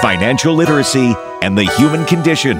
financial literacy, and the human condition.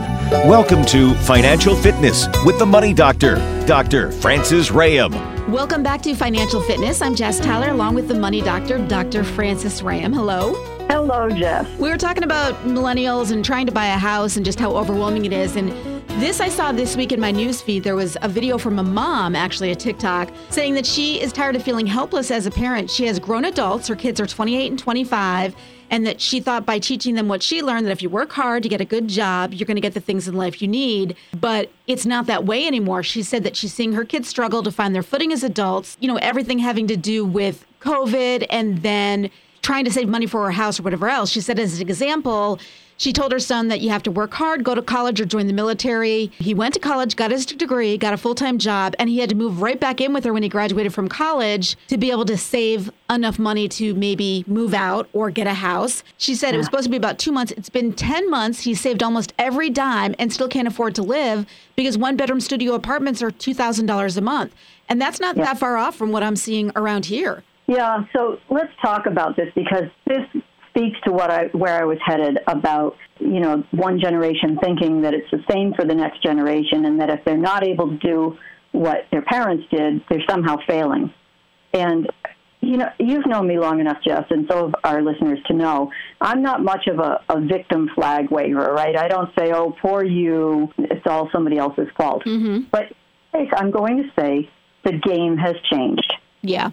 Welcome to Financial Fitness with the Money Doctor, Dr. Frances Rahaim. Welcome back to Financial Fitness. I'm Jess Tyler along with the Money Doctor, Dr. Frances Rahaim. Hello. Hello, Jess. We were talking about millennials and trying to buy a house and just how overwhelming it is. And this I saw this week in my news feed. There was a video from a mom, actually a TikTok, saying that she is tired of feeling helpless as a parent. She has grown adults, her kids are 28 and 25, and that she thought by teaching them what she learned that if you work hard to get a good job, you're going to get the things in life you need. But it's not that way anymore. She said that she's seeing her kids struggle to find their footing as adults, you know, everything having to do with COVID and then trying to save money for her house or whatever else. She said, as an example, she told her son that you have to work hard, go to college, or join the military. He went to college, got his degree, got a full time job, and he had to move right back in with her when he graduated from college to be able to save enough money to maybe move out or get a house. She said it was supposed to be about two months. It's been 10 months. He saved almost every dime and still can't afford to live because one bedroom studio apartments are $2,000 a month. And that's not Yeah. that far off from what I'm seeing around here. Yeah, so let's talk about this because this speaks to what I where I was headed about, you know, one generation thinking that it's the same for the next generation and that if they're not able to do what their parents did, they're somehow failing. And you know, you've known me long enough, Jess, and so have our listeners to know I'm not much of a, a victim flag waver, right? I don't say, "Oh, poor you," it's all somebody else's fault. Mm-hmm. But I'm going to say the game has changed. Yeah.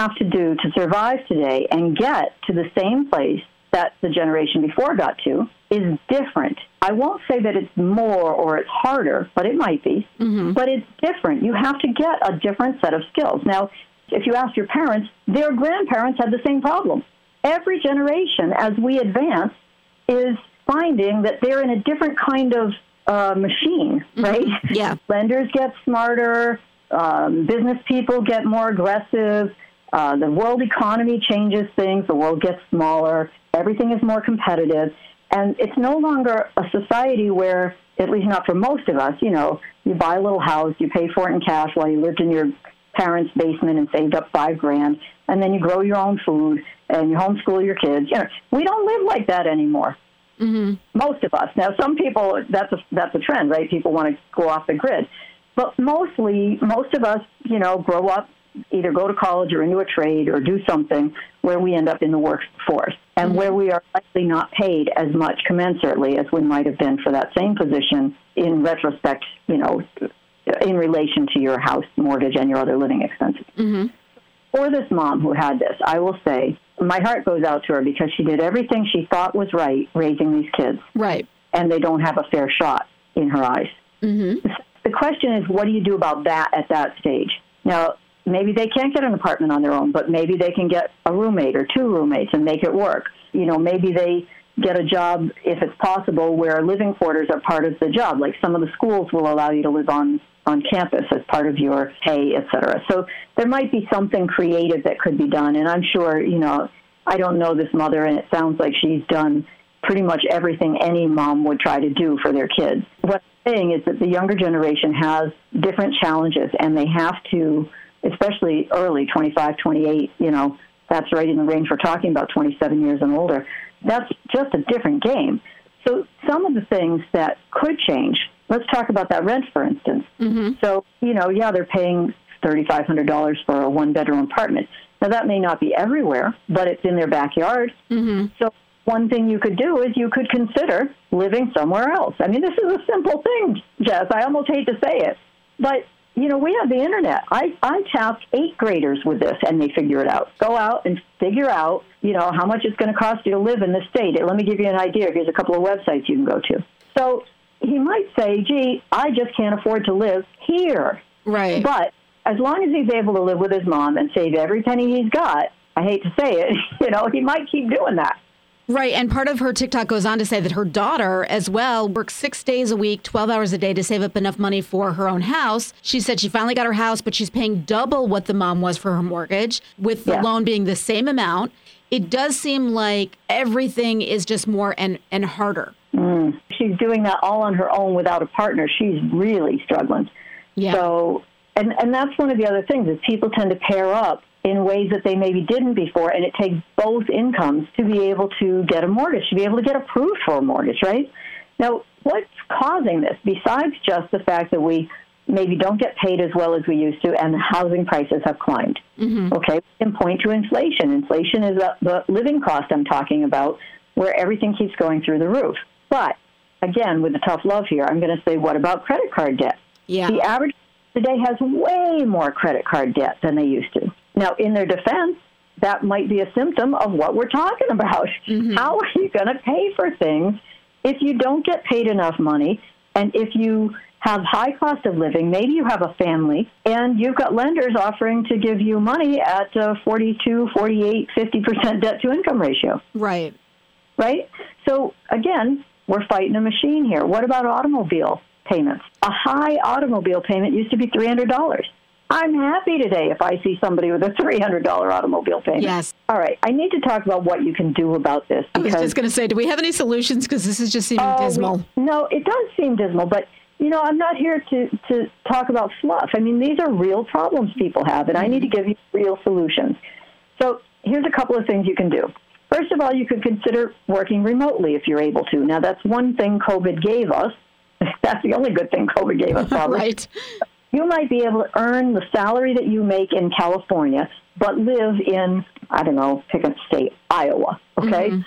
Have to do to survive today and get to the same place that the generation before got to is different. I won't say that it's more or it's harder, but it might be. But it's different. You have to get a different set of skills. Now, if you ask your parents, their grandparents had the same problem. Every generation, as we advance, is finding that they're in a different kind of uh, machine, right? Yeah. lenders get smarter, um, business people get more aggressive, uh, the world economy changes things, the world gets smaller, everything is more competitive, and it's no longer a society where, at least not for most of us, you know, you buy a little house, you pay for it in cash while you lived in your parents' basement and saved up five grand, and then you grow your own food and you homeschool your kids. You know, we don't live like that anymore mhm most of us. Now, some people that's a that's a trend, right? People want to go off the grid, but mostly, most of us, you know, grow up either go to college or into a trade or do something where we end up in the workforce and where we are likely not paid as much commensurately as we might have been for that same position in retrospect, you know, in relation to your house mortgage and your other living expenses for this mom who had this, I will say my heart goes out to her because she did everything she thought was right raising these kids, Right. and they don't have a fair shot in her eyes. Mm-hmm. The question is, what do you do about that at that stage? Now, maybe they can't get an apartment on their own, but maybe they can get a roommate or two roommates and make it work. You know, maybe they get a job if it's possible where living quarters are part of the job. Like some of the schools will allow you to live on on campus as part of your pay, et cetera. So there might be something creative that could be done. And I'm sure, you know, I don't know this mother, and it sounds like she's done pretty much everything any mom would try to do for their kids. What I'm saying is that the younger generation has different challenges, and they have to, especially early, 25, 28, you know, that's right in the range we're talking about, 27 years and older. That's just a different game. So some of the things that could change, let's talk about that rent, for instance. Mm-hmm. So, you know, yeah, they're paying $3,500 for a one bedroom apartment. Now, that may not be everywhere, but it's in their backyard. Mm-hmm. So, one thing you could do is you could consider living somewhere else. I mean, this is a simple thing, Jess. I almost hate to say it. But, you know, we have the internet. I, I tasked eighth graders with this, and they figure it out. Go out and figure out, you know, how much it's going to cost you to live in the state. Let me give you an idea. Here's a couple of websites you can go to. So he might say, gee, I just can't afford to live here. Right. But as long as he's able to live with his mom and save every penny he's got, I hate to say it, you know, he might keep doing that. Right. And part of her TikTok goes on to say that her daughter, as well, works six days a week, 12 hours a day to save up enough money for her own house. She said she finally got her house, but she's paying double what the mom was for her mortgage, with the Yeah. loan being the same amount. It does seem like everything is just more and, and harder. Mm. She's doing that all on her own without a partner. She's really struggling. Yeah. So, and and that's one of the other things is people tend to pair up in ways that they maybe didn't before, and it takes both incomes to be able to get a mortgage, to be able to get approved for a mortgage, right? Now, what's causing this, besides just the fact that we maybe don't get paid as well as we used to, and housing prices have climbed? Mm-hmm. Okay, we can point to inflation. Inflation is the living cost I'm talking about, where everything keeps going through the roof. But again, with the tough love here, I'm going to say, what about credit card debt? Yeah. The average today has way more credit card debt than they used to. Now, in their defense, that might be a symptom of what we're talking about. Mm-hmm. How are you going to pay for things if you don't get paid enough money and if you have high cost of living, maybe you have a family, and you've got lenders offering to give you money at a 42, 48, 50% debt to income ratio. Right. Right? So, again, we're fighting a machine here. What about automobile payments? A high automobile payment used to be $300. I'm happy today if I see somebody with a $300 automobile payment. Yes. All right. I need to talk about what you can do about this. I was just going to say, do we have any solutions? Because this is just seeming uh, dismal. We, no, it does seem dismal, but you know, I'm not here to, to talk about fluff. I mean, these are real problems people have, and I need to give you real solutions. So here's a couple of things you can do. First of all, you could consider working remotely if you're able to. Now, that's one thing COVID gave us. That's the only good thing COVID gave us, probably. right you might be able to earn the salary that you make in California, but live in, I don't know, pick a state, Iowa, okay? Mm-hmm.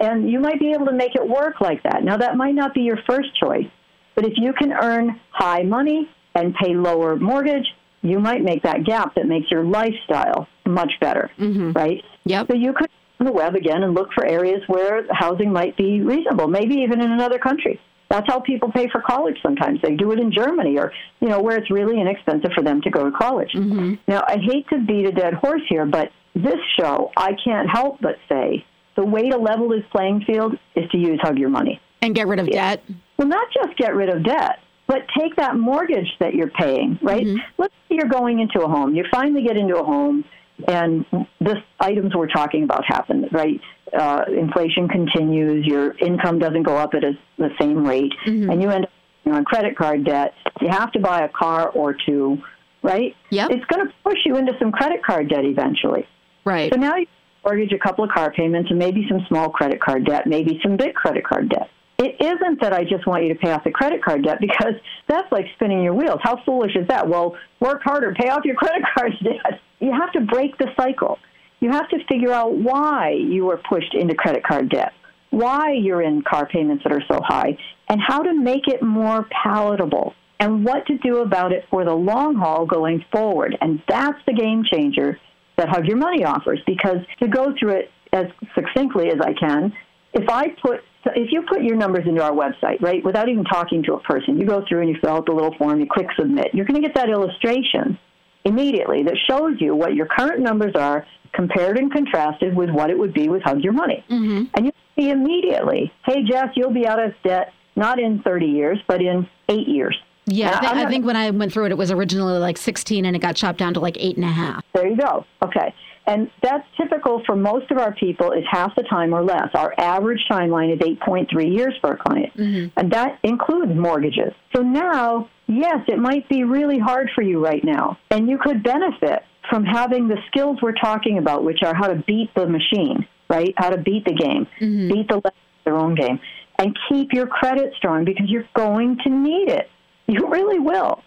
And you might be able to make it work like that. Now, that might not be your first choice, but if you can earn high money and pay lower mortgage, you might make that gap that makes your lifestyle much better, mm-hmm. right? Yep. So you could on the web again and look for areas where housing might be reasonable, maybe even in another country. That's how people pay for college sometimes. They do it in Germany or, you know, where it's really inexpensive for them to go to college. Mm-hmm. Now, I hate to beat a dead horse here, but this show, I can't help but say the way to level this playing field is to use Hug Your Money. And get rid of yeah. debt. Well, not just get rid of debt, but take that mortgage that you're paying, right? Mm-hmm. Let's say you're going into a home. You finally get into a home and this items we're talking about happen, right? Uh, inflation continues, your income doesn't go up at a, the same rate, mm-hmm. and you end up on credit card debt. You have to buy a car or two, right? Yeah. It's going to push you into some credit card debt eventually. Right. So now you mortgage a couple of car payments and maybe some small credit card debt, maybe some big credit card debt. It isn't that I just want you to pay off the credit card debt because that's like spinning your wheels. How foolish is that? Well, work harder, pay off your credit card debt. You have to break the cycle. You have to figure out why you were pushed into credit card debt, why you're in car payments that are so high, and how to make it more palatable and what to do about it for the long haul going forward. And that's the game changer that Hug Your Money offers because to go through it as succinctly as I can, if I put if you put your numbers into our website, right, without even talking to a person, you go through and you fill out the little form, you click submit, you're going to get that illustration immediately that shows you what your current numbers are compared and contrasted with what it would be with Hug Your Money. Mm-hmm. And you see immediately, hey, Jess, you'll be out of debt not in 30 years, but in eight years. Yeah, I think, I think, when I went through it, it was originally like 16 and it got chopped down to like eight and a half. There you go. Okay. And that's typical for most of our people is half the time or less. Our average timeline is 8.3 years for a client. Mm-hmm. And that includes mortgages. So now, yes, it might be really hard for you right now. And you could benefit from having the skills we're talking about, which are how to beat the machine, right? How to beat the game, mm-hmm. beat the their own game, and keep your credit strong because you're going to need it. You really will.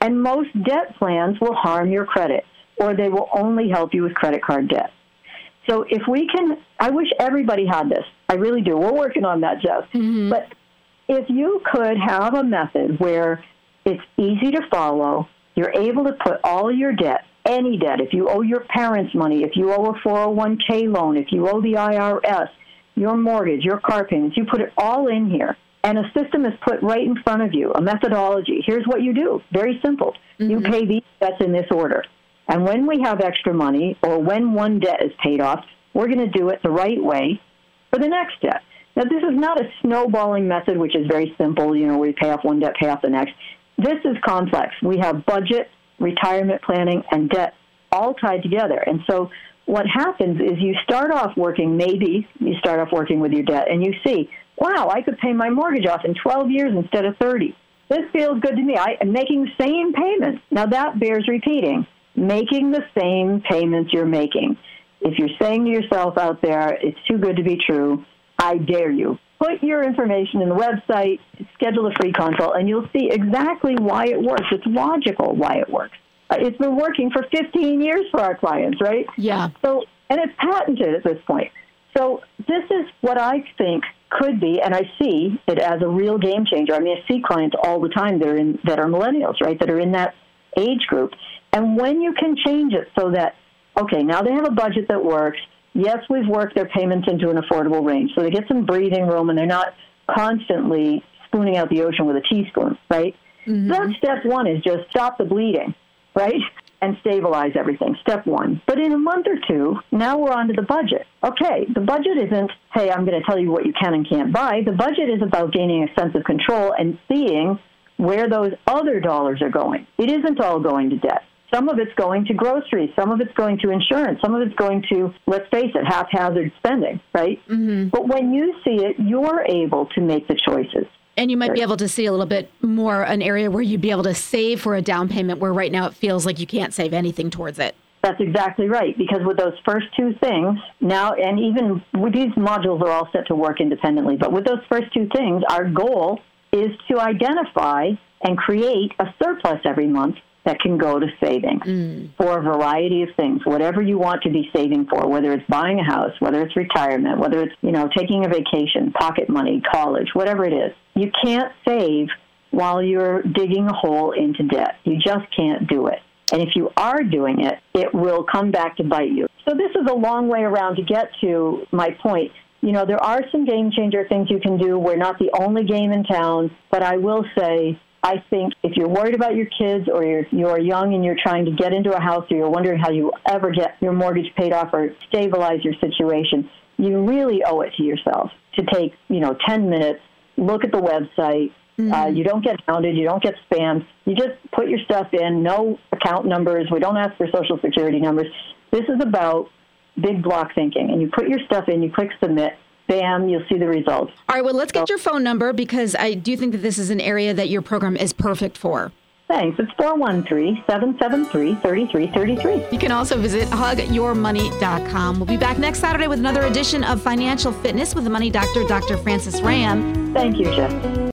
And most debt plans will harm your credit or they will only help you with credit card debt. So if we can, I wish everybody had this. I really do. We're working on that, Jeff. Mm-hmm. But if you could have a method where it's easy to follow, you're able to put all your debt, any debt, if you owe your parents money, if you owe a 401k loan, if you owe the IRS, your mortgage, your car payments, you put it all in here. And a system is put right in front of you, a methodology. Here's what you do. Very simple. Mm-hmm. You pay these debts in this order. And when we have extra money or when one debt is paid off, we're going to do it the right way for the next debt. Now, this is not a snowballing method, which is very simple. You know, we pay off one debt, pay off the next. This is complex. We have budget, retirement planning, and debt all tied together. And so what happens is you start off working, maybe you start off working with your debt, and you see, wow, I could pay my mortgage off in 12 years instead of 30. This feels good to me. I am making the same payments. Now that bears repeating making the same payments you're making. If you're saying to yourself out there, it's too good to be true, I dare you. Put your information in the website, schedule a free consult, and you'll see exactly why it works. It's logical why it works. Uh, it's been working for 15 years for our clients, right? Yeah. So, and it's patented at this point. So this is what I think could be, and I see it as a real game changer. I mean, I see clients all the time that are in that are millennials, right? That are in that age group, and when you can change it so that okay, now they have a budget that works. Yes, we've worked their payments into an affordable range, so they get some breathing room, and they're not constantly spooning out the ocean with a teaspoon, right? Mm-hmm. That's step one is just stop the bleeding, right? and stabilize everything. Step one. But in a month or two, now we're on to the budget. Okay, the budget isn't, hey, I'm going to tell you what you can and can't buy. The budget is about gaining a sense of control and seeing where those other dollars are going. It isn't all going to debt. Some of it's going to groceries. Some of it's going to insurance. Some of it's going to, let's face it, haphazard spending, right? Mm-hmm. But when you see it, you're able to make the choices. And you might be able to see a little bit more an area where you'd be able to save for a down payment where right now it feels like you can't save anything towards it. That's exactly right. Because with those first two things, now, and even with these modules are all set to work independently, but with those first two things, our goal is to identify and create a surplus every month that can go to savings mm. for a variety of things, whatever you want to be saving for, whether it's buying a house, whether it's retirement, whether it's, you know, taking a vacation, pocket money, college, whatever it is. You can't save while you're digging a hole into debt. You just can't do it. And if you are doing it, it will come back to bite you. So this is a long way around to get to my point. You know, there are some game changer things you can do. We're not the only game in town, but I will say I think if you're worried about your kids or you're, you're young and you're trying to get into a house or you're wondering how you ever get your mortgage paid off or stabilize your situation, you really owe it to yourself to take, you know, 10 minutes, look at the website. Mm-hmm. Uh, you don't get hounded. You don't get spammed. You just put your stuff in. No account numbers. We don't ask for social security numbers. This is about big block thinking. And you put your stuff in, you click submit, bam, you'll see the results. All right, well, let's get your phone number because I do think that this is an area that your program is perfect for. Thanks. It's 413 773 3333. You can also visit hugyourmoney.com. We'll be back next Saturday with another edition of Financial Fitness with the Money Doctor, Dr. Frances Ram. Thank you, Jeff.